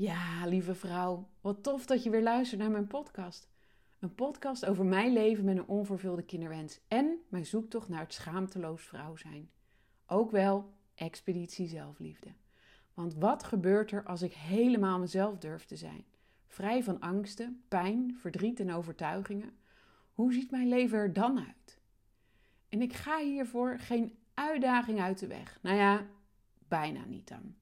Ja, lieve vrouw, wat tof dat je weer luistert naar mijn podcast. Een podcast over mijn leven met een onvervulde kinderwens en mijn zoektocht naar het schaamteloos vrouw zijn. Ook wel expeditie zelfliefde. Want wat gebeurt er als ik helemaal mezelf durf te zijn? Vrij van angsten, pijn, verdriet en overtuigingen. Hoe ziet mijn leven er dan uit? En ik ga hiervoor geen uitdaging uit de weg. Nou ja, bijna niet dan.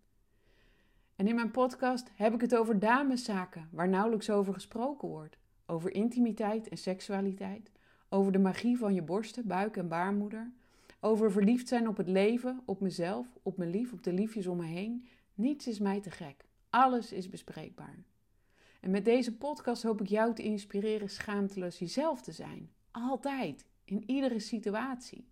En in mijn podcast heb ik het over dameszaken, waar nauwelijks over gesproken wordt. Over intimiteit en seksualiteit. Over de magie van je borsten, buik en baarmoeder. Over verliefd zijn op het leven, op mezelf, op mijn lief, op de liefjes om me heen. Niets is mij te gek. Alles is bespreekbaar. En met deze podcast hoop ik jou te inspireren schaamteloos jezelf te zijn. Altijd, in iedere situatie.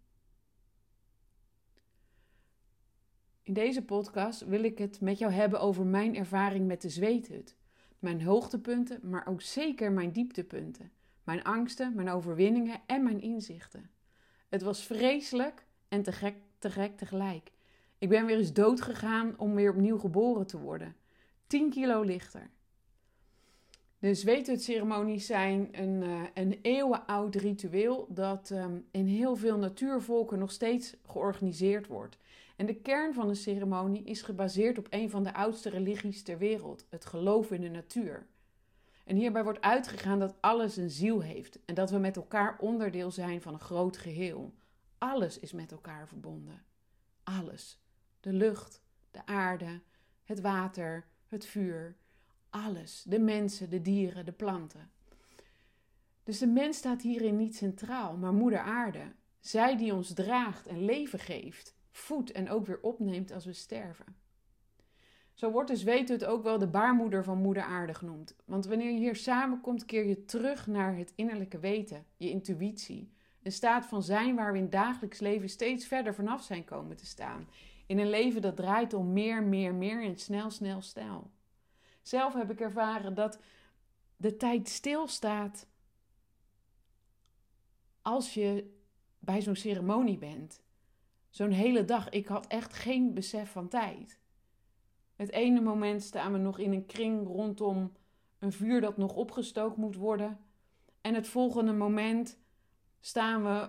In deze podcast wil ik het met jou hebben over mijn ervaring met de zweethut. Mijn hoogtepunten, maar ook zeker mijn dieptepunten. Mijn angsten, mijn overwinningen en mijn inzichten. Het was vreselijk en te gek, te gek tegelijk. Ik ben weer eens dood gegaan om weer opnieuw geboren te worden. 10 kilo lichter. De zweethutceremonies zijn een, uh, een eeuwenoud ritueel dat um, in heel veel natuurvolken nog steeds georganiseerd wordt. En de kern van de ceremonie is gebaseerd op een van de oudste religies ter wereld, het geloof in de natuur. En hierbij wordt uitgegaan dat alles een ziel heeft en dat we met elkaar onderdeel zijn van een groot geheel. Alles is met elkaar verbonden. Alles. De lucht, de aarde, het water, het vuur, alles. De mensen, de dieren, de planten. Dus de mens staat hierin niet centraal, maar Moeder Aarde. Zij die ons draagt en leven geeft voedt en ook weer opneemt als we sterven. Zo wordt dus weet het ook wel de baarmoeder van moeder aarde genoemd. Want wanneer je hier samenkomt, keer je terug naar het innerlijke weten, je intuïtie. Een staat van zijn waar we in dagelijks leven steeds verder vanaf zijn komen te staan. In een leven dat draait om meer, meer, meer en snel, snel, snel. Zelf heb ik ervaren dat de tijd stilstaat als je bij zo'n ceremonie bent zo'n hele dag. Ik had echt geen besef van tijd. Het ene moment staan we nog in een kring rondom een vuur dat nog opgestookt moet worden. En het volgende moment staan we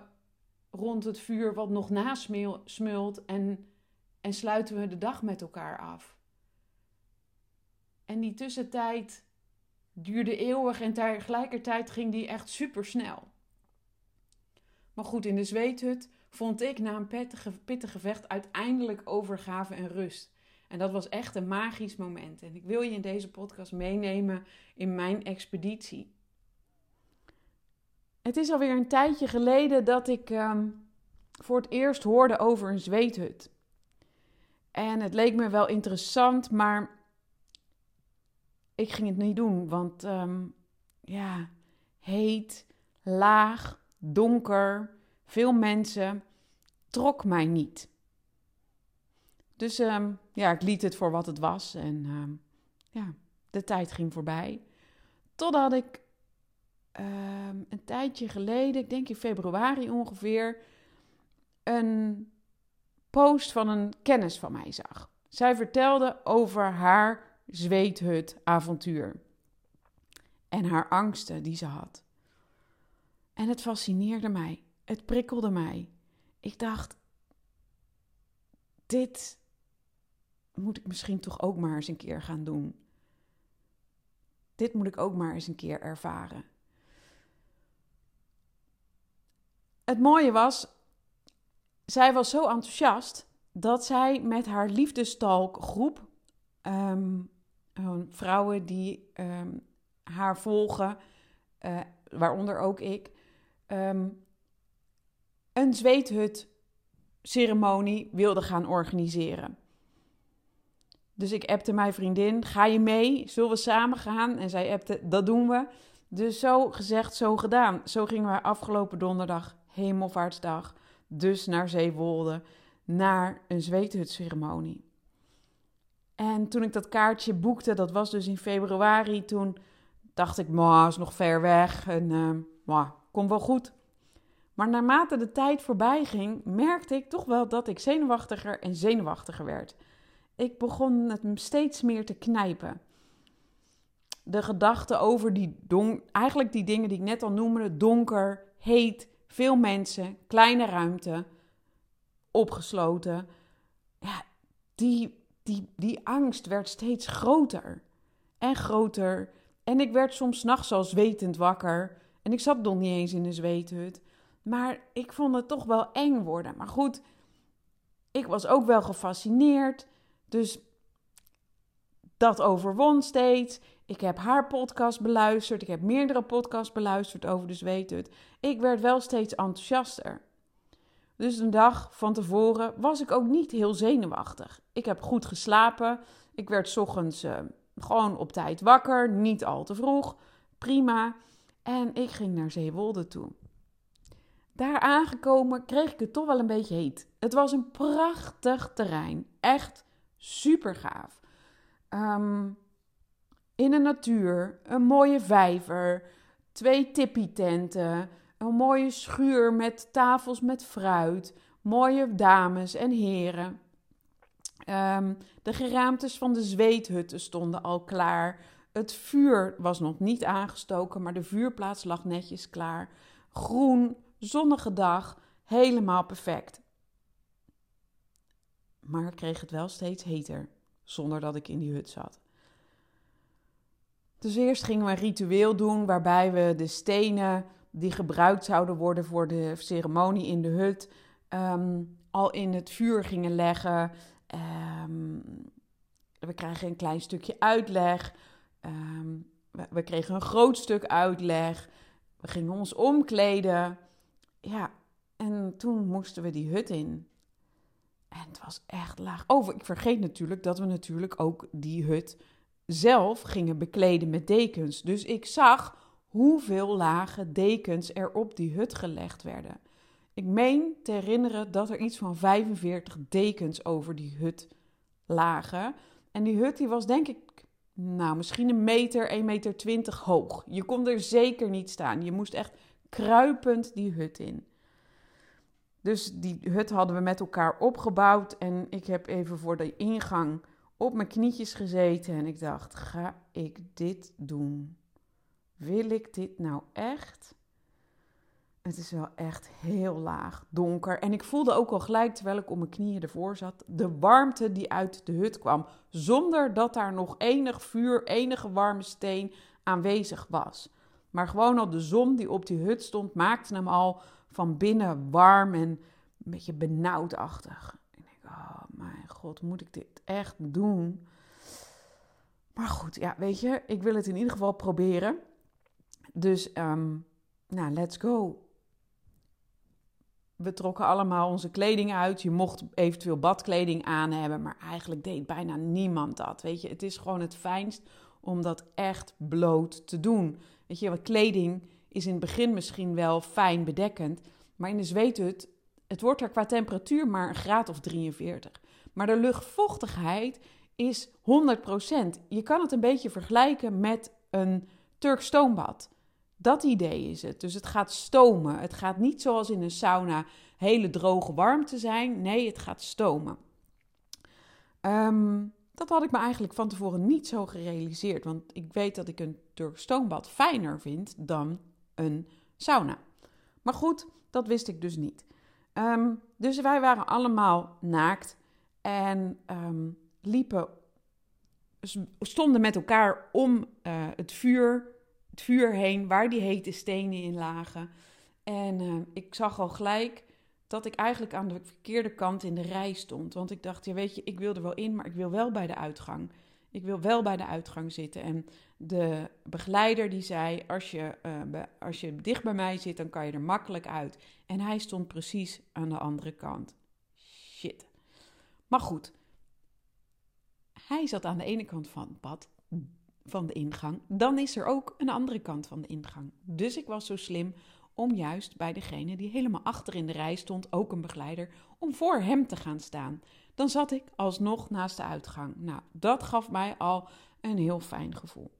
rond het vuur wat nog nasmult en, en sluiten we de dag met elkaar af. En die tussentijd duurde eeuwig en tegelijkertijd ging die echt super snel. Maar goed, in de zweethut vond ik na een pittige, pittige gevecht uiteindelijk overgave en rust. En dat was echt een magisch moment. En ik wil je in deze podcast meenemen in mijn expeditie. Het is alweer een tijdje geleden dat ik um, voor het eerst hoorde over een zweethut. En het leek me wel interessant, maar ik ging het niet doen. Want um, ja, heet, laag, donker, veel mensen, trok mij niet. Dus ehm, ja, ik liet het voor wat het was en ehm, ja, de tijd ging voorbij. Totdat ik ehm, een tijdje geleden, ik denk in februari ongeveer, een post van een kennis van mij zag. Zij vertelde over haar zweethut avontuur en haar angsten die ze had. En het fascineerde mij. Het prikkelde mij. Ik dacht, dit moet ik misschien toch ook maar eens een keer gaan doen. Dit moet ik ook maar eens een keer ervaren. Het mooie was, zij was zo enthousiast dat zij met haar liefdestalkgroep, um, vrouwen die ehm, haar volgen, uh, waaronder ook ik, um, een zweethut ceremonie wilde gaan organiseren. Dus ik appte mijn vriendin, ga je mee? Zullen we samen gaan? En zij appte, dat doen we. Dus zo gezegd, zo gedaan. Zo gingen we afgelopen donderdag, hemelvaartsdag, dus naar Zeewolde, naar een zweethutceremonie. En toen ik dat kaartje boekte, dat was dus in februari, toen dacht ik, ma, is nog ver weg en uh, ma, komt wel goed. Maar naarmate de tijd voorbij ging, merkte ik toch wel dat ik zenuwachtiger en zenuwachtiger werd. Ik begon het steeds meer te knijpen. de gedachte over die don eigenlijk die dingen die ik net al noemde: donker, heet, veel mensen, kleine ruimte, opgesloten. Ja, die, die, die angst werd steeds groter en groter. En ik werd soms nachts al zwetend wakker. En ik zat nog niet eens in de zweethut. Maar ik vond het toch wel eng worden. Maar goed, ik was ook wel gefascineerd. Dus dat overwon steeds. Ik heb haar podcast beluisterd. Ik heb meerdere podcasts beluisterd over de zweethut. Ik werd wel steeds enthousiaster. Dus een dag van tevoren was ik ook niet heel zenuwachtig. Ik heb goed geslapen. Ik werd ochtends uh, gewoon op tijd wakker, niet al te vroeg. Prima. En ik ging naar Zeewolde toe. Daar aangekomen kreeg ik het toch wel een beetje heet. Het was een prachtig terrein. Echt super gaaf. Um, in de natuur, een mooie vijver, twee tippietenten, een mooie schuur met tafels met fruit, mooie dames en heren. Um, de geraamtes van de zweethutten stonden al klaar. Het vuur was nog niet aangestoken, maar de vuurplaats lag netjes klaar. Groen, zonnige dag, helemaal perfect. Maar ik kreeg het wel steeds heter, zonder dat ik in die hut zat. Dus eerst gingen we een ritueel doen waarbij we de stenen die gebruikt zouden worden voor de ceremonie in de hut ehm, al in het vuur gingen leggen. Um, we kregen een klein stukje uitleg. Ehm, we, we, kregen een groot stuk uitleg. We gingen ons omkleden. Ja, en toen moesten we die hut in. En het was echt laag. Oh, ik vergeet natuurlijk dat we natuurlijk ook die hut zelf gingen bekleden met dekens. Dus ik zag hoeveel lage dekens er op die hut gelegd werden. Ik meen te herinneren dat er iets van 45 dekens over die hut lagen. En die hut die was denk ik, nou misschien een meter, 1,20 meter 20 hoog. Je kon er zeker niet staan. Je moest echt kruipend die hut in. Dus die hut hadden we met elkaar opgebouwd. En ik heb even voor de ingang op mijn knietjes gezeten. En ik dacht: ga ik dit doen? Wil ik dit nou echt? Het is wel echt heel laag, donker. En ik voelde ook al gelijk, terwijl ik op mijn knieën ervoor zat, de warmte die uit de hut kwam. Zonder dat daar nog enig vuur, enige warme steen aanwezig was. Maar gewoon al de zon die op die hut stond, maakte hem al van binnen warm en een beetje benauwdachtig. En ik dacht, oh mijn god, moet ik dit echt doen? Maar goed, ja, weet je, ik wil het in ieder geval proberen. Dus, um, nou, let's go. We trokken allemaal onze kleding uit. Je mocht eventueel badkleding aan hebben, maar eigenlijk deed bijna niemand dat. Weet je, het is gewoon het fijnst om dat echt bloot te doen. Weet je, wat kleding is in het begin misschien wel fijn bedekkend, maar in de zweethut, het wordt er qua temperatuur maar een graad of 43. Maar de luchtvochtigheid is 100%. Je kan het een beetje vergelijken met een Turk stoombad. Dat idee is het. Dus het gaat stomen. Het gaat niet zoals in een sauna hele droge warmte zijn. Nee, het gaat stomen. Um, dat had ik me eigenlijk van tevoren niet zo gerealiseerd. Want ik weet dat ik een Turks stoombad fijner vind dan een sauna. Maar goed, dat wist ik dus niet. Ehm, dus wij waren allemaal naakt en um, liepen, stonden met elkaar om uh, het vuur het vuur heen, waar die hete stenen in lagen. En uh, ik zag al gelijk dat ik eigenlijk aan de verkeerde kant in de rij stond. Want ik dacht, ja weet je, ik wil er wel in, maar ik wil wel bij de uitgang. Ik wil wel bij de uitgang zitten. En de begeleider die zei, als je, uh, als je dicht bij mij zit, dan kan je er makkelijk uit. En hij stond precies aan de andere kant. Shit. Maar goed, hij zat aan de ene kant van het pad van de ingang, dan is er ook een andere kant van de ingang. Dus ik was zo slim om juist bij degene die helemaal achter in de rij stond, ook een begeleider, om voor hem te gaan staan. Dan zat ik alsnog naast de uitgang. Nou, dat gaf mij al een heel fijn gevoel.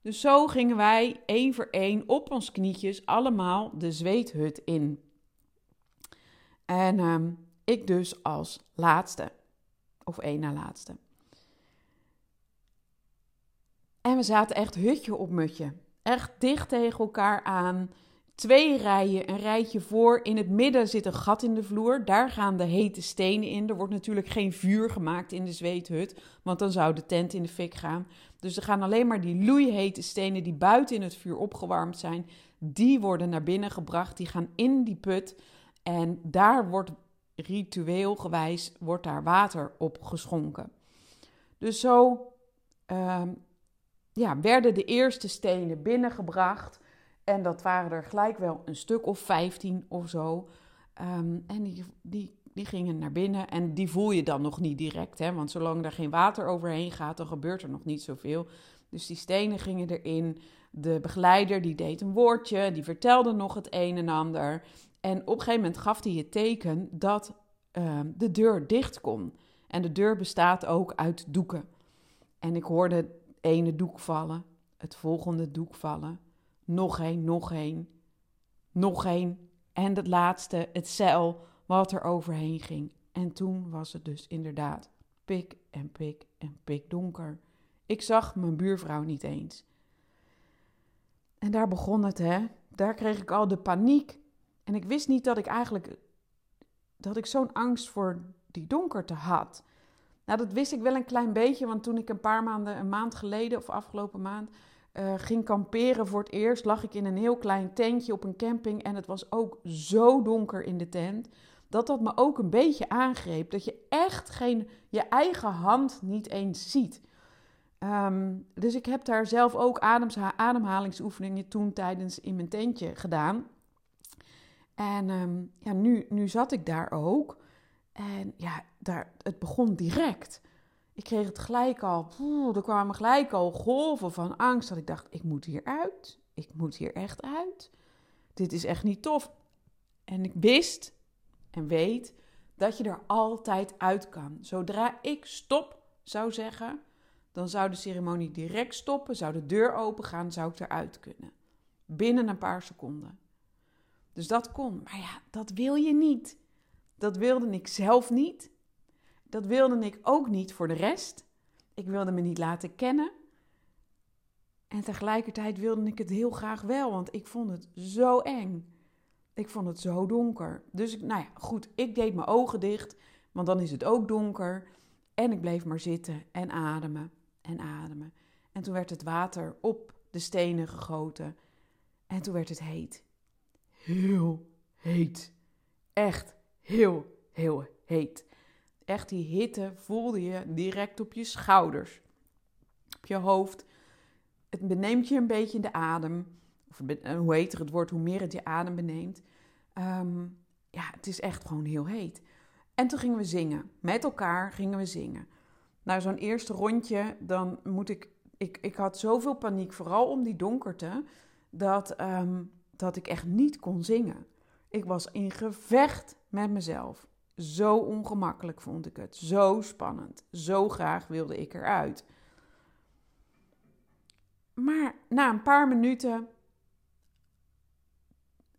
Dus zo gingen wij één voor één op ons knietjes allemaal de zweethut in. En uh, ik dus als laatste, of één na laatste. En we zaten echt hutje op mutje. Echt dicht tegen elkaar aan. Twee rijen, een rijtje voor. In het midden zit een gat in de vloer. Daar gaan de hete stenen in. Er wordt natuurlijk geen vuur gemaakt in de zweethut, want dan zou de tent in de fik gaan. Dus er gaan alleen maar die loeihete stenen die buiten in het vuur opgewarmd zijn. Die worden naar binnen gebracht. Die gaan in die put. En daar wordt ritueelgewijs wordt daar water op geschonken. Dus zo uh, ja, werden de eerste stenen binnengebracht. En dat waren er gelijk wel een stuk of 15 of zo. Ehm, en die, die, die gingen naar binnen. En die voel je dan nog niet direct. Hè? Want zolang er geen water overheen gaat, dan gebeurt er nog niet zoveel. Dus die stenen gingen erin. De begeleider die deed een woordje, die vertelde nog het een en ander. En op een gegeven moment gaf hij het teken dat ehm, de deur dicht kon. En de deur bestaat ook uit doeken. En ik hoorde het ene doek vallen, het volgende doek vallen nog één, nog één, nog één. En het laatste, het zeil wat er overheen ging. En toen was het dus inderdaad pik en pik en pik donker. Ik zag mijn buurvrouw niet eens. En daar begon het, hè. Daar kreeg ik al de paniek. En ik wist niet dat ik eigenlijk dat ik zo'n angst voor die donkerte had. Nou, dat wist ik wel een klein beetje, want toen ik een paar maanden, een maand geleden of afgelopen maand, uh, ging kamperen voor het eerst, lag ik in een heel klein tentje op een camping en het was ook zo donker in de tent dat dat me ook een beetje aangreep. Dat je echt geen, je eigen hand niet eens ziet. Ehm, dus ik heb daar zelf ook ademhalingsoefeningen toen tijdens in mijn tentje gedaan. En um, ja, nu, nu zat ik daar ook. En ja, daar, het begon direct ik kreeg het gelijk al, er kwamen gelijk al golven van angst. Dat ik dacht, ik moet hier uit. Ik moet hier echt uit. Dit is echt niet tof. En ik wist en weet dat je er altijd uit kan. Zodra ik stop zou zeggen, dan zou de ceremonie direct stoppen, zou de deur open gaan, zou ik eruit kunnen. Binnen een paar seconden. Dus dat kon. Maar ja, dat wil je niet. Dat wilde ik zelf niet. Dat wilde ik ook niet voor de rest. Ik wilde me niet laten kennen. En tegelijkertijd wilde ik het heel graag wel, want ik vond het zo eng. Ik vond het zo donker. Dus ik, nou ja, goed, ik deed mijn ogen dicht, want dan is het ook donker. En ik bleef maar zitten en ademen en ademen. En toen werd het water op de stenen gegoten. En toen werd het heet. Heel heet. Echt heel, heel heet. Echt die hitte voelde je direct op je schouders, op je hoofd. Het beneemt je een beetje de adem. Eh, hoe heter het wordt, hoe meer het je adem beneemt. Ehm, ja, het is echt gewoon heel heet. En toen gingen we zingen. Met elkaar gingen we zingen. Nou, zo'n eerste rondje, dan moet ik, ik... Ik had zoveel paniek, vooral om die donkerte, dat, ehm, dat ik echt niet kon zingen. Ik was in gevecht met mezelf. Zo ongemakkelijk vond ik het. Zo spannend. Zo graag wilde ik eruit. Maar na een paar minuten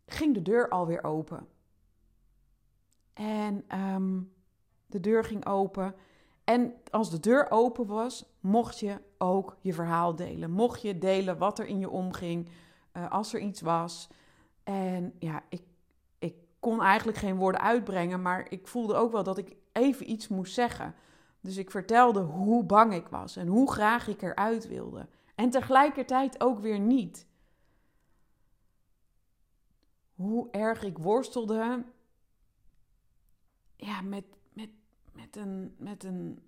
ging de deur alweer open. En ehm, de deur ging open. En als de deur open was, mocht je ook je verhaal delen. Mocht je delen wat er in je omging, uh, als er iets was. En ja, ik kon eigenlijk geen woorden uitbrengen, maar ik voelde ook wel dat ik even iets moest zeggen. Dus ik vertelde hoe bang ik was en hoe graag ik eruit wilde. En tegelijkertijd ook weer niet. Hoe erg ik worstelde ja, met, met, met, een, met, een,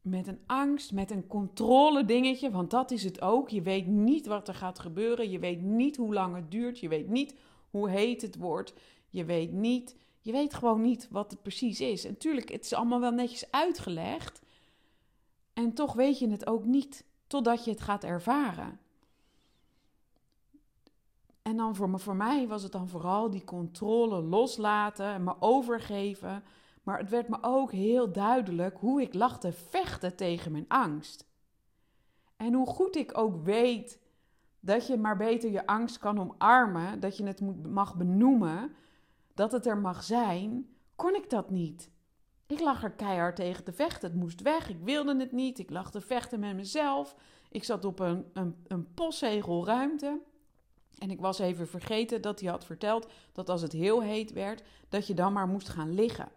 met een angst, met een controle dingetje. Want dat is het ook. Je weet niet wat er gaat gebeuren. Je weet niet hoe lang het duurt. Je weet niet hoe heet het wordt. Je weet niet, je weet gewoon niet wat het precies is. En tuurlijk, het is allemaal wel netjes uitgelegd. En toch weet je het ook niet totdat je het gaat ervaren. En dan voor, me, voor mij was het dan vooral die controle loslaten en me overgeven. Maar het werd me ook heel duidelijk hoe ik lag te vechten tegen mijn angst. En hoe goed ik ook weet dat je maar beter je angst kan omarmen, dat je het mag benoemen, dat het er mag zijn, kon ik dat niet. Ik lag er keihard tegen te vechten. Het moest weg. Ik wilde het niet. Ik lag te vechten met mezelf. Ik zat op een, een, een postzegelruimte. En ik was even vergeten dat hij had verteld dat als het heel heet werd, dat je dan maar moest gaan liggen.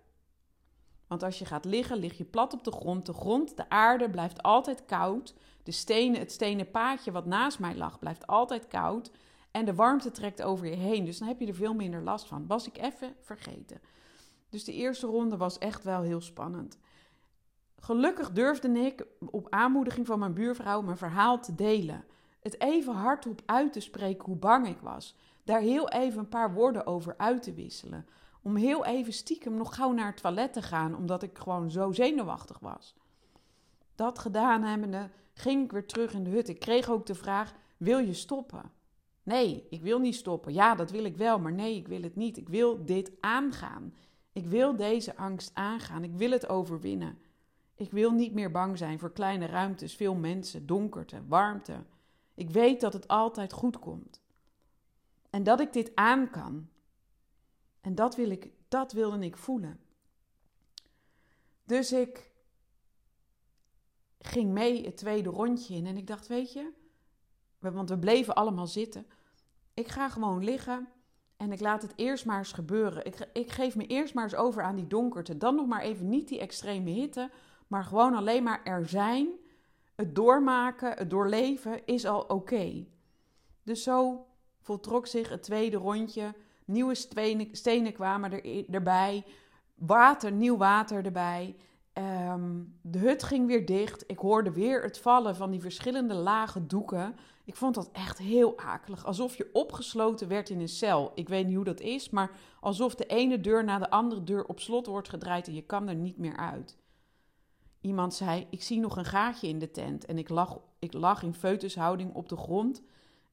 Want als je gaat liggen, lig je plat op de grond. De grond, de aarde blijft altijd koud. De stenen, het stenen paadje wat naast mij lag, blijft altijd koud. En de warmte trekt over je heen. Dus dan heb je er veel minder last van. Was ik even vergeten. Dus de eerste ronde was echt wel heel spannend. Gelukkig durfde ik op aanmoediging van mijn buurvrouw mijn verhaal te delen. Het even hardop uit te spreken hoe bang ik was. Daar heel even een paar woorden over uit te wisselen. Om heel even stiekem nog gauw naar het toilet te gaan, omdat ik gewoon zo zenuwachtig was. Dat gedaan hebbende ging ik weer terug in de hut. Ik kreeg ook de vraag: Wil je stoppen? Nee, ik wil niet stoppen. Ja, dat wil ik wel, maar nee, ik wil het niet. Ik wil dit aangaan. Ik wil deze angst aangaan. Ik wil het overwinnen. Ik wil niet meer bang zijn voor kleine ruimtes, veel mensen, donkerte, warmte. Ik weet dat het altijd goed komt. En dat ik dit aan kan. En dat, wil ik, dat wilde ik voelen. Dus ik ging mee het tweede rondje in en ik dacht, weet je, want we bleven allemaal zitten. Ik ga gewoon liggen en ik laat het eerst maar eens gebeuren. Ik, ik geef me eerst maar eens over aan die donkerte. Dan nog maar even niet die extreme hitte, maar gewoon alleen maar er zijn. Het doormaken, het doorleven is al oké. Dus zo voltrok zich het tweede rondje. Nieuwe stenen, kwamen er, erbij. Water, nieuw water erbij. Ehm, de hut ging weer dicht. Ik hoorde weer het vallen van die verschillende lage doeken. Ik vond dat echt heel akelig. Alsof je opgesloten werd in een cel. Ik weet niet hoe dat is, maar alsof de ene deur na de andere deur op slot wordt gedraaid en je kan er niet meer uit. Iemand zei: Ik zie nog een gaatje in de tent. En ik lag, ik lag in feutushouding op de grond.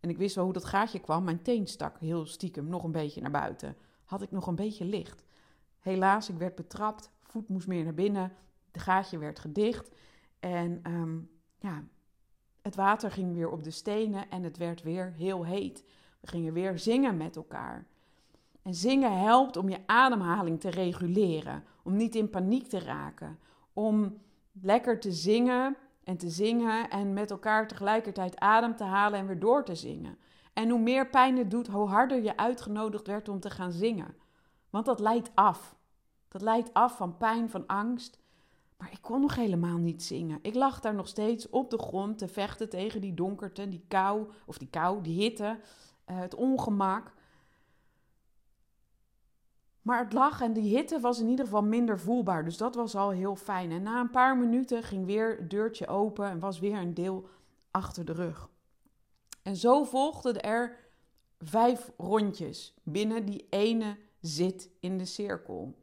En ik wist wel hoe dat gaatje kwam. Mijn teen stak heel stiekem nog een beetje naar buiten. Had ik nog een beetje licht. Helaas, ik werd betrapt. Voet moest meer naar binnen. Het gaatje werd gedicht. En ehm, ja, het water ging weer op de stenen en het werd weer heel heet. We gingen weer zingen met elkaar. En zingen helpt om je ademhaling te reguleren, om niet in paniek te raken, om lekker te zingen en te zingen en met elkaar tegelijkertijd adem te halen en weer door te zingen. En hoe meer pijn het doet, hoe harder je uitgenodigd werd om te gaan zingen. Want dat leidt af. Dat leidt af van pijn, van angst. Maar ik kon nog helemaal niet zingen. Ik lag daar nog steeds op de grond te vechten tegen die donkerte, die kou, of die kou, die hitte, uh, het ongemak. Maar het lag en die hitte was in ieder geval minder voelbaar. Dus dat was al heel fijn. En na een paar minuten ging weer het deurtje open en was weer een deel achter de rug. En zo volgden er vijf rondjes binnen die ene zit in de cirkel.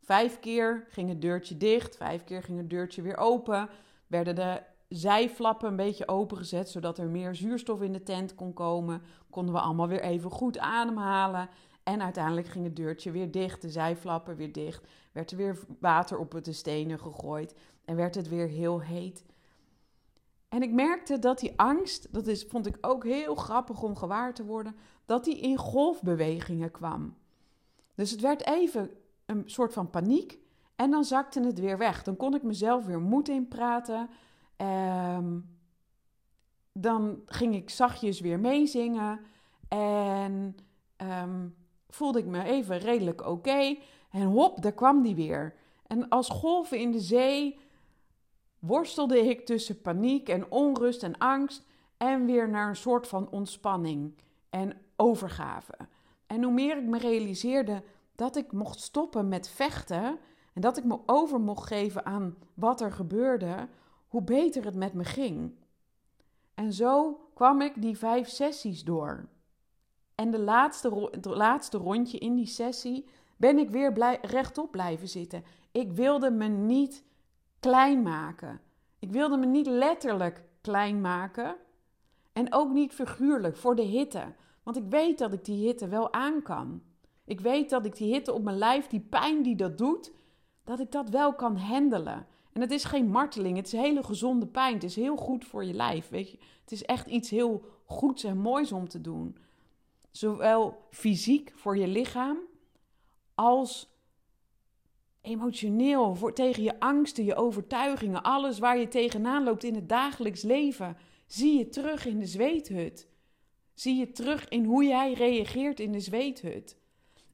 Vijf keer ging het deurtje dicht, vijf keer ging het deurtje weer open. Werden de zijflappen een beetje opengezet, zodat er meer zuurstof in de tent kon komen. Konden we allemaal weer even goed ademhalen. En uiteindelijk ging het deurtje weer dicht, de zijflappen weer dicht. Werd er weer water op de stenen gegooid en werd het weer heel heet. En ik merkte dat die angst, dat is, vond ik ook heel grappig om gewaar te worden, dat die in golfbewegingen kwam. Dus het werd even een soort van paniek en dan zakte het weer weg. Dan kon ik mezelf weer moed inpraten. Um, dan ging ik zachtjes weer meezingen en um, voelde ik me even redelijk oké. En hop, daar kwam die weer. En als golven in de zee worstelde ik tussen paniek en onrust en angst en weer naar een soort van ontspanning en overgave. En hoe meer ik me realiseerde dat ik mocht stoppen met vechten en dat ik me over mocht geven aan wat er gebeurde, hoe beter het met me ging. En zo kwam ik die vijf sessies door. En de laatste, laatste rondje in die sessie ben ik weer blij, rechtop blijven zitten. Ik wilde me niet klein maken. Ik wilde me niet letterlijk klein maken. En ook niet figuurlijk voor de hitte. Want ik weet dat ik die hitte wel aan kan. Ik weet dat ik die hitte op mijn lijf, die pijn die dat doet, dat ik dat wel kan handelen. En het is geen marteling, het is hele gezonde pijn. Het is heel goed voor je lijf, weet je. Het is echt iets heel goeds en moois om te doen. Zowel fysiek voor je lichaam als emotioneel, voor, tegen je angsten, je overtuigingen, alles waar je tegenaan loopt in het dagelijks leven, zie je terug in de zweethut. Zie je terug in hoe jij reageert in de zweethut.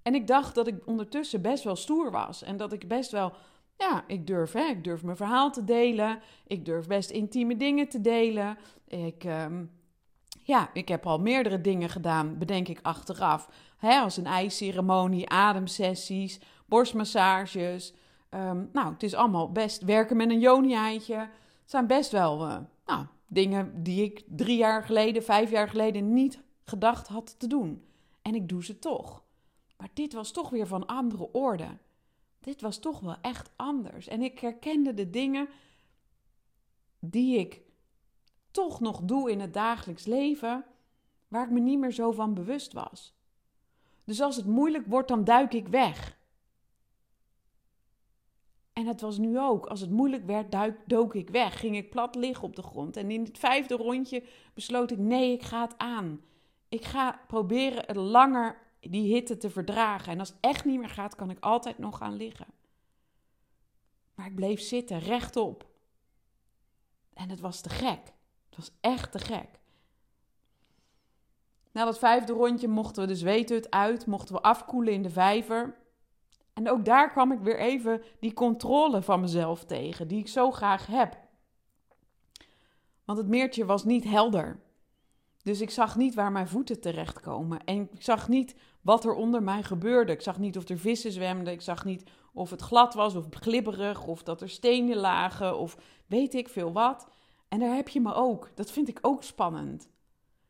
En ik dacht dat ik ondertussen best wel stoer was en dat ik best wel, ja, ik durf, hè, ik durf mijn verhaal te delen, ik durf best intieme dingen te delen. Ik, ehm, ja, ik heb al meerdere dingen gedaan, bedenk ik achteraf. Als een ijsceremonie, ademsessies, borstmassages. Um, nou, het is allemaal best werken met een joni-eitje. Het zijn best wel uh, nou, dingen die ik drie jaar geleden, vijf jaar geleden niet gedacht had te doen. En ik doe ze toch. Maar dit was toch weer van andere orde. Dit was toch wel echt anders. En ik herkende de dingen die ik toch nog doe in het dagelijks leven, waar ik me niet meer zo van bewust was. Dus als het moeilijk wordt, dan duik ik weg. En het was nu ook. Als het moeilijk werd, duik, dook ik weg. Ging ik plat liggen op de grond. En in het vijfde rondje besloot ik: nee, ik ga het aan. Ik ga proberen het langer die hitte te verdragen. En als het echt niet meer gaat, kan ik altijd nog gaan liggen. Maar ik bleef zitten, rechtop. En het was te gek. Het was echt te gek. Na dat vijfde rondje mochten we de zweethut uit, mochten we afkoelen in de vijver. En ook daar kwam ik weer even die controle van mezelf tegen, die ik zo graag heb. Want het meertje was niet helder. Dus ik zag niet waar mijn voeten terechtkomen. En ik zag niet wat er onder mij gebeurde. Ik zag niet of er vissen zwemden. Ik zag niet of het glad was of glibberig. Of dat er stenen lagen. Of weet ik veel wat. En daar heb je me ook. Dat vind ik ook spannend.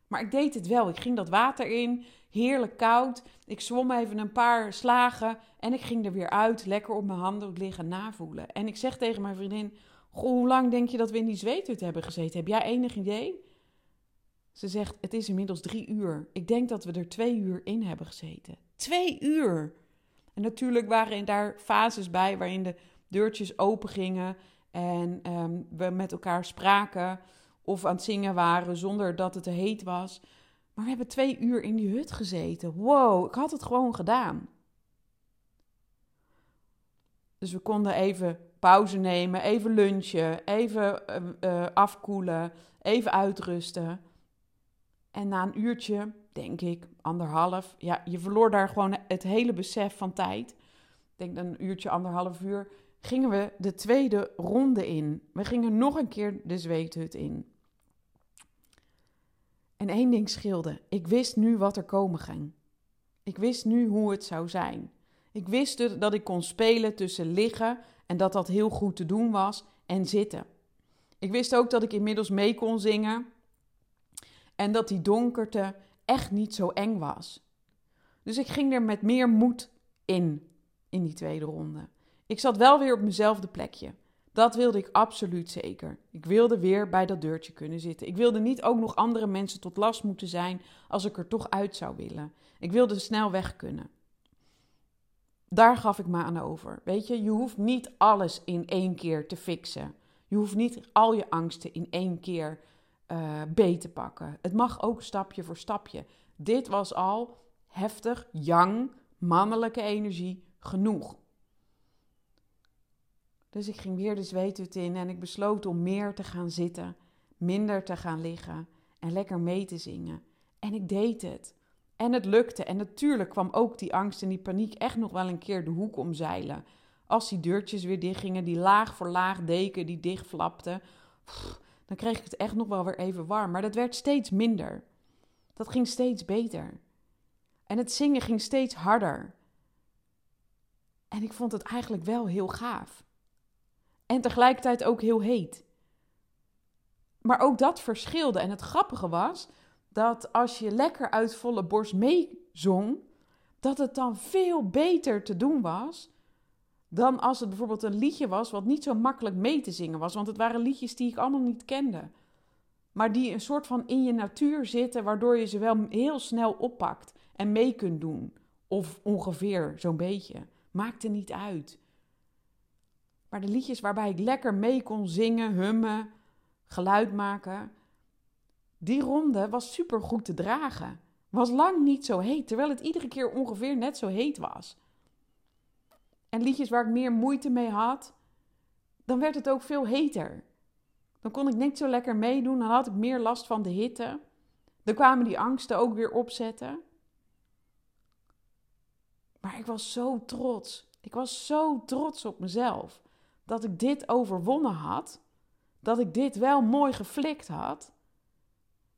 Maar ik deed het wel. Ik ging dat water in, heerlijk koud. Ik zwom even een paar slagen en ik ging er weer uit, lekker op mijn handen liggen navoelen. En ik zeg tegen mijn vriendin: Goh, hoe lang denk je dat we in die zweethut hebben gezeten? Heb jij enig idee? Ze zegt: Het is inmiddels drie uur. Ik denk dat we er twee uur in hebben gezeten. Twee uur! En natuurlijk waren daar fases bij waarin de deurtjes open gingen en ehm, we met elkaar spraken of aan het zingen waren zonder dat het te heet was. Maar we hebben twee uur in die hut gezeten. Wow, ik had het gewoon gedaan. Dus we konden even pauze nemen, even lunchen, even uh, afkoelen, even uitrusten. En na een uurtje, denk ik, anderhalf, ja, je verloor daar gewoon het hele besef van tijd. Ik denk dan een uurtje, anderhalf uur, gingen we de tweede ronde in. We gingen nog een keer de zweethut in. En één ding scheelde. Ik wist nu wat er komen ging. Ik wist nu hoe het zou zijn. Ik wist dat ik kon spelen tussen liggen en dat dat heel goed te doen was en zitten. Ik wist ook dat ik inmiddels mee kon zingen en dat die donkerte echt niet zo eng was. Dus ik ging er met meer moed in, in die tweede ronde. Ik zat wel weer op mijnzelfde plekje. Dat wilde ik absoluut zeker. Ik wilde weer bij dat deurtje kunnen zitten. Ik wilde niet ook nog andere mensen tot last moeten zijn als ik er toch uit zou willen. Ik wilde snel weg kunnen. Daar gaf ik me aan over. Weet je, je hoeft niet alles in één keer te fixen. Je hoeft niet al je angsten in één keer uh, beet te pakken. Het mag ook stapje voor stapje. Dit was al heftig, jong, mannelijke energie genoeg. Dus ik ging weer de zweethut in en ik besloot om meer te gaan zitten, minder te gaan liggen en lekker mee te zingen. En ik deed het. En het lukte. En natuurlijk kwam ook die angst en die paniek echt nog wel een keer de hoek omzeilen. Als die deurtjes weer dichtgingen, die laag voor laag deken die dichtflapte, dan kreeg ik het echt nog wel weer even warm. Maar dat werd steeds minder. Dat ging steeds beter. En het zingen ging steeds harder. En ik vond het eigenlijk wel heel gaaf. En tegelijkertijd ook heel heet. Maar ook dat verschilde. En het grappige was dat als je lekker uit volle borst meezong, dat het dan veel beter te doen was dan als het bijvoorbeeld een liedje was wat niet zo makkelijk mee te zingen was. Want het waren liedjes die ik allemaal niet kende. Maar die een soort van in je natuur zitten, waardoor je ze wel heel snel oppakt en mee kunt doen. Of ongeveer zo'n beetje. Maakte niet uit. Maar de liedjes waarbij ik lekker mee kon zingen, hummen, geluid maken. Die ronde was super goed te dragen. Was lang niet zo heet, terwijl het iedere keer ongeveer net zo heet was. en liedjes waar ik meer moeite mee had, dan werd het ook veel heter. Dan kon ik niet zo lekker meedoen, dan had ik meer last van de hitte. Dan kwamen die angsten ook weer opzetten. Maar ik was zo trots. Ik was zo trots op mezelf dat ik dit overwonnen had. Dat ik dit wel mooi geflikt had.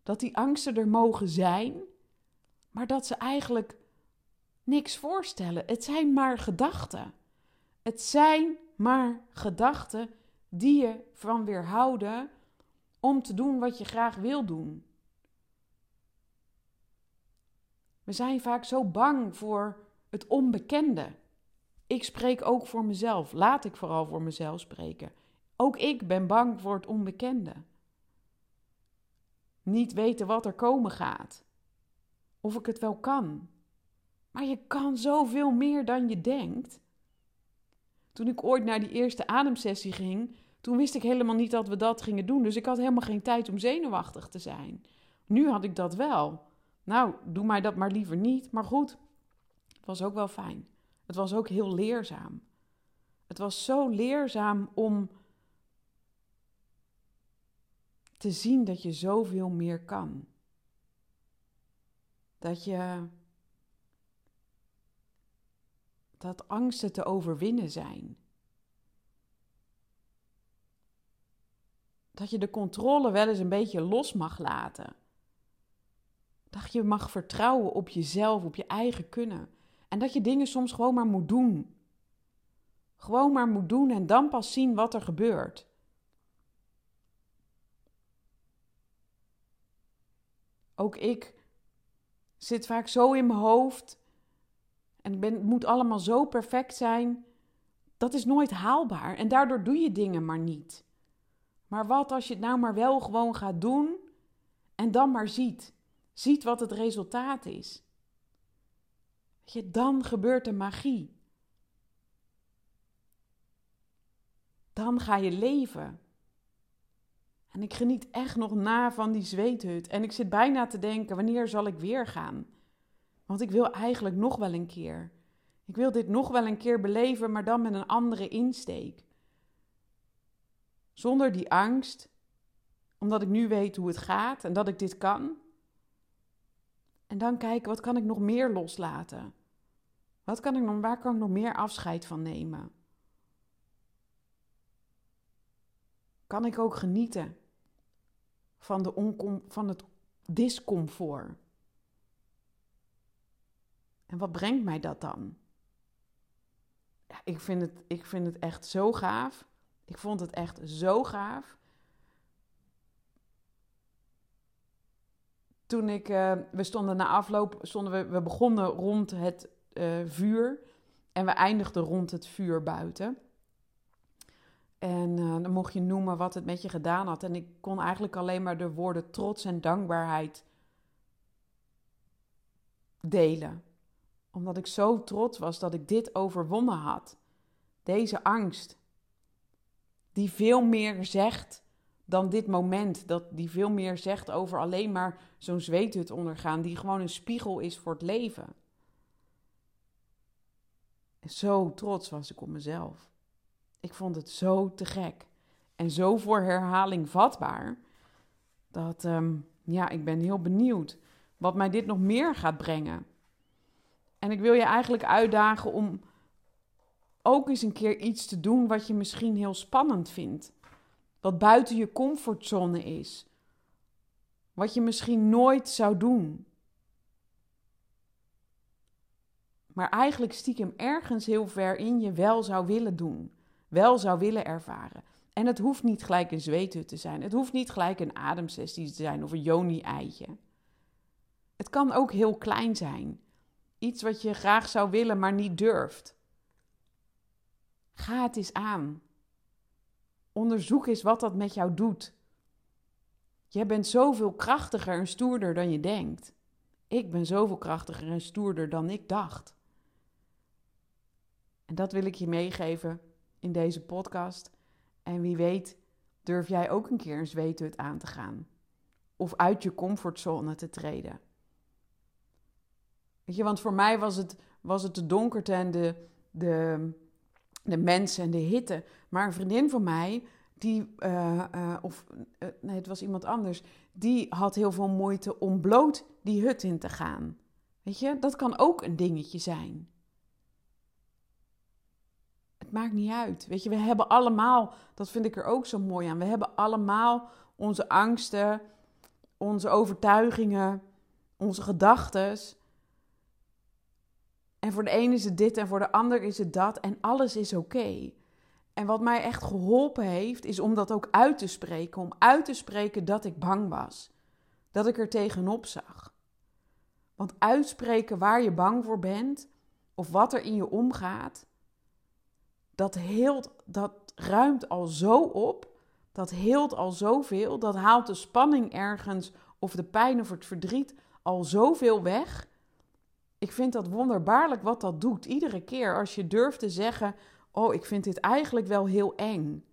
Dat die angsten er mogen zijn, maar dat ze eigenlijk niks voorstellen. Het zijn maar gedachten. Het zijn maar gedachten die je van weerhouden om te doen wat je graag wil doen. We zijn vaak zo bang voor het onbekende. Ik spreek ook voor mezelf. Laat ik vooral voor mezelf spreken. Ook ik ben bang voor het onbekende. Niet weten wat er komen gaat. Of ik het wel kan. Maar je kan zoveel meer dan je denkt. Toen ik ooit naar die eerste ademsessie ging, toen wist ik helemaal niet dat we dat gingen doen. Dus ik had helemaal geen tijd om zenuwachtig te zijn. Nu had ik dat wel. Nou, doe mij dat maar liever niet. Maar goed, het was ook wel fijn. Het was ook heel leerzaam. Het was zo leerzaam om te zien dat je zoveel meer kan. Dat je dat angsten te overwinnen zijn. Dat je de controle wel eens een beetje los mag laten. Dat je mag vertrouwen op jezelf, op je eigen kunnen. En dat je dingen soms gewoon maar moet doen. Gewoon maar moet doen en dan pas zien wat er gebeurt. Ook ik zit vaak zo in mijn hoofd en ben, moet allemaal zo perfect zijn. Dat is nooit haalbaar en daardoor doe je dingen maar niet. Maar wat als je het nou maar wel gewoon gaat doen en dan maar ziet? Ziet wat het resultaat is. Je, dan gebeurt de magie. Dan ga je leven. En ik geniet echt nog na van die zweethut. En ik zit bijna te denken: wanneer zal ik weer gaan? Want ik wil eigenlijk nog wel een keer. Ik wil dit nog wel een keer beleven, maar dan met een andere insteek. Zonder die angst, omdat ik nu weet hoe het gaat en dat ik dit kan. En dan kijken, wat kan ik nog meer loslaten? Wat kan ik nog, waar kan ik nog meer afscheid van nemen? Kan ik ook genieten van, de oncom, van het discomfort? En wat brengt mij dat dan? Ja, ik, vind het, ik vind het echt zo gaaf. Ik vond het echt zo gaaf. Toen ik, uh, we stonden na afloop, stonden we, we begonnen rond het uh, vuur en we eindigden rond het vuur buiten. En uh, dan mocht je noemen wat het met je gedaan had. En ik kon eigenlijk alleen maar de woorden trots en dankbaarheid delen omdat ik zo trots was dat ik dit overwonnen had. Deze angst. Die veel meer zegt dan dit moment. Dat die veel meer zegt over alleen maar zo'n zweethut ondergaan. Die gewoon een spiegel is voor het leven. En zo trots was ik op mezelf. Ik vond het zo te gek. En zo voor herhaling vatbaar. Dat, um, ja, ik ben heel benieuwd wat mij dit nog meer gaat brengen. En ik wil je eigenlijk uitdagen om ook eens een keer iets te doen wat je misschien heel spannend vindt. Wat buiten je comfortzone is. Wat je misschien nooit zou doen. Maar eigenlijk stiekem ergens heel ver in je wel zou willen doen. Wel zou willen ervaren. En het hoeft niet gelijk een zweethut te zijn. Het hoeft niet gelijk een ademsessie te zijn of een joni-eitje. Het kan ook heel klein zijn. Iets wat je graag zou willen, maar niet durft. Ga het eens aan. Onderzoek eens wat dat met jou doet. Jij bent zoveel krachtiger en stoerder dan je denkt. Ik ben zoveel krachtiger en stoerder dan ik dacht. En dat wil ik je meegeven in deze podcast. En wie weet, durf jij ook een keer een zweethut aan te gaan. Of uit je comfortzone te treden. Weet je, want voor mij was het, was het de donkerte en de, de, de mensen en de hitte. Maar een vriendin van mij, die, uh, of nee, het was iemand anders, die had heel veel moeite om bloot die hut in te gaan. Weet je, dat kan ook een dingetje zijn. Het maakt niet uit. Weet je, we hebben allemaal, dat vind ik er ook zo mooi aan, we hebben allemaal onze angsten, onze overtuigingen, onze gedachten. En voor de een is het dit en voor de ander is het dat en alles is oké. En wat mij echt geholpen heeft, is om dat ook uit te spreken. Om uit te spreken dat ik bang was. Dat ik er tegenop zag. Want uitspreken waar je bang voor bent, of wat er in je omgaat, dat, heelt, dat ruimt al zo op. Dat heelt al zoveel. Dat haalt de spanning ergens, of de pijn of het verdriet, al zoveel weg. Ik vind dat wonderbaarlijk wat dat doet. Iedere keer als je durft te zeggen: Oh, ik vind dit eigenlijk wel heel eng.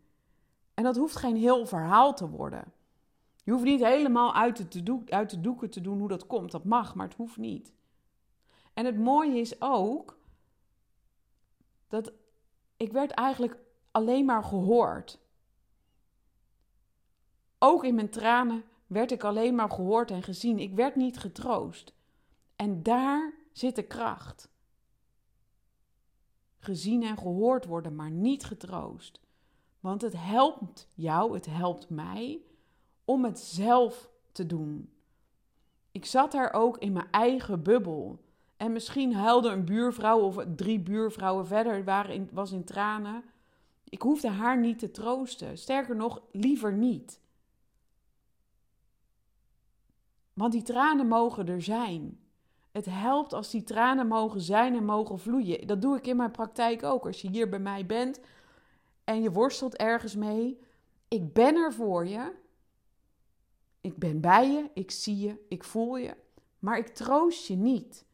En dat hoeft geen heel verhaal te worden. Je hoeft niet helemaal uit de, uit de doeken te doen hoe dat komt. Dat mag, maar het hoeft niet. En het mooie is ook dat ik werd eigenlijk alleen maar gehoord. Ook in mijn tranen werd ik alleen maar gehoord en gezien. Ik werd niet getroost. En daar zit de kracht. Gezien en gehoord worden, maar niet getroost. Want het helpt jou, het helpt mij om het zelf te doen. Ik zat daar ook in mijn eigen bubbel. En misschien huilde een buurvrouw of drie buurvrouwen verder, waren in, was in tranen. Ik hoefde haar niet te troosten. Sterker nog, liever niet. Want die tranen mogen er zijn. Het helpt als die tranen mogen zijn en mogen vloeien. Dat doe ik in mijn praktijk ook. Als je hier bij mij bent en je worstelt ergens mee. Ik ben er voor je. Ik ben bij je, ik zie je, ik voel je. Maar ik troost je niet.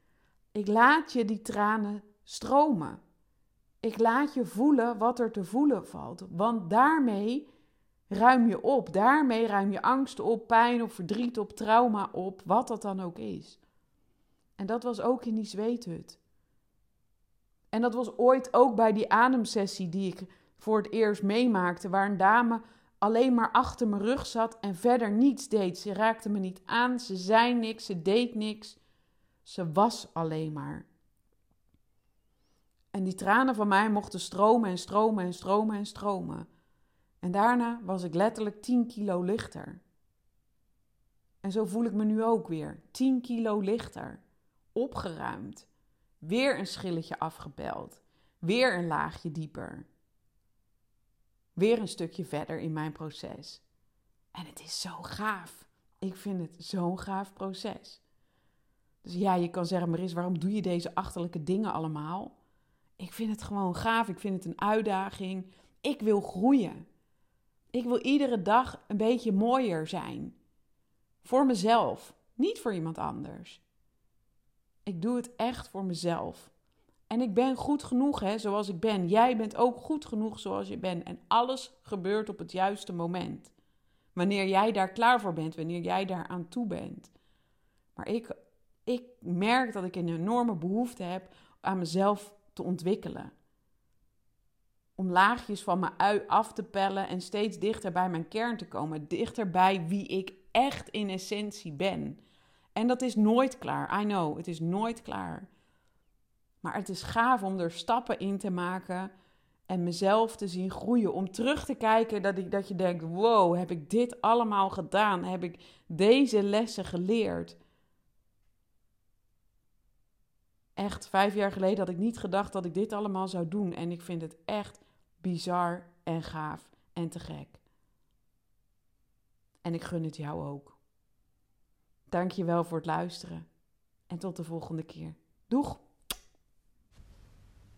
Ik laat je die tranen stromen. Ik laat je voelen wat er te voelen valt. Want daarmee ruim je op. Daarmee ruim je angst op, pijn op, verdriet op, trauma op, wat dat dan ook is. En dat was ook in die zweethut. En dat was ooit ook bij die ademsessie die ik voor het eerst meemaakte, waar een dame alleen maar achter mijn rug zat en verder niets deed. Ze raakte me niet aan, ze zei niks, ze deed niks. Ze was alleen maar. En die tranen van mij mochten stromen en stromen en stromen en stromen. En daarna was ik letterlijk 10 kilo lichter. En zo voel ik me nu ook weer. 10 kilo lichter. Opgeruimd. Weer een schilletje afgebeld. Weer een laagje dieper. Weer een stukje verder in mijn proces. En het is zo gaaf. Ik vind het zo'n gaaf proces. Dus ja, je kan zeggen, Maris, waarom doe je deze achterlijke dingen allemaal? Ik vind het gewoon gaaf. Ik vind het een uitdaging. Ik wil groeien. Ik wil iedere dag een beetje mooier zijn. Voor mezelf, niet voor iemand anders. Ik doe het echt voor mezelf. En ik ben goed genoeg, hè, zoals ik ben. Jij bent ook goed genoeg zoals je bent. En alles gebeurt op het juiste moment. Wanneer jij daar klaar voor bent, wanneer jij daar aan toe bent. Maar ik, ik merk dat ik een enorme behoefte heb aan mezelf te ontwikkelen. Om laagjes van mijn ui af te pellen en steeds dichter bij mijn kern te komen. Dichter bij wie ik echt in essentie ben. En dat is nooit klaar. I know, het is nooit klaar. Maar het is gaaf om er stappen in te maken en mezelf te zien groeien. Om terug te kijken dat, ik, dat je denkt: wow, heb ik dit allemaal gedaan? Heb ik deze lessen geleerd? Echt, vijf jaar geleden had ik niet gedacht dat ik dit allemaal zou doen. En ik vind het echt bizar en gaaf en te gek. En ik gun het jou ook. Dank je wel voor het luisteren. En tot de volgende keer. Doeg!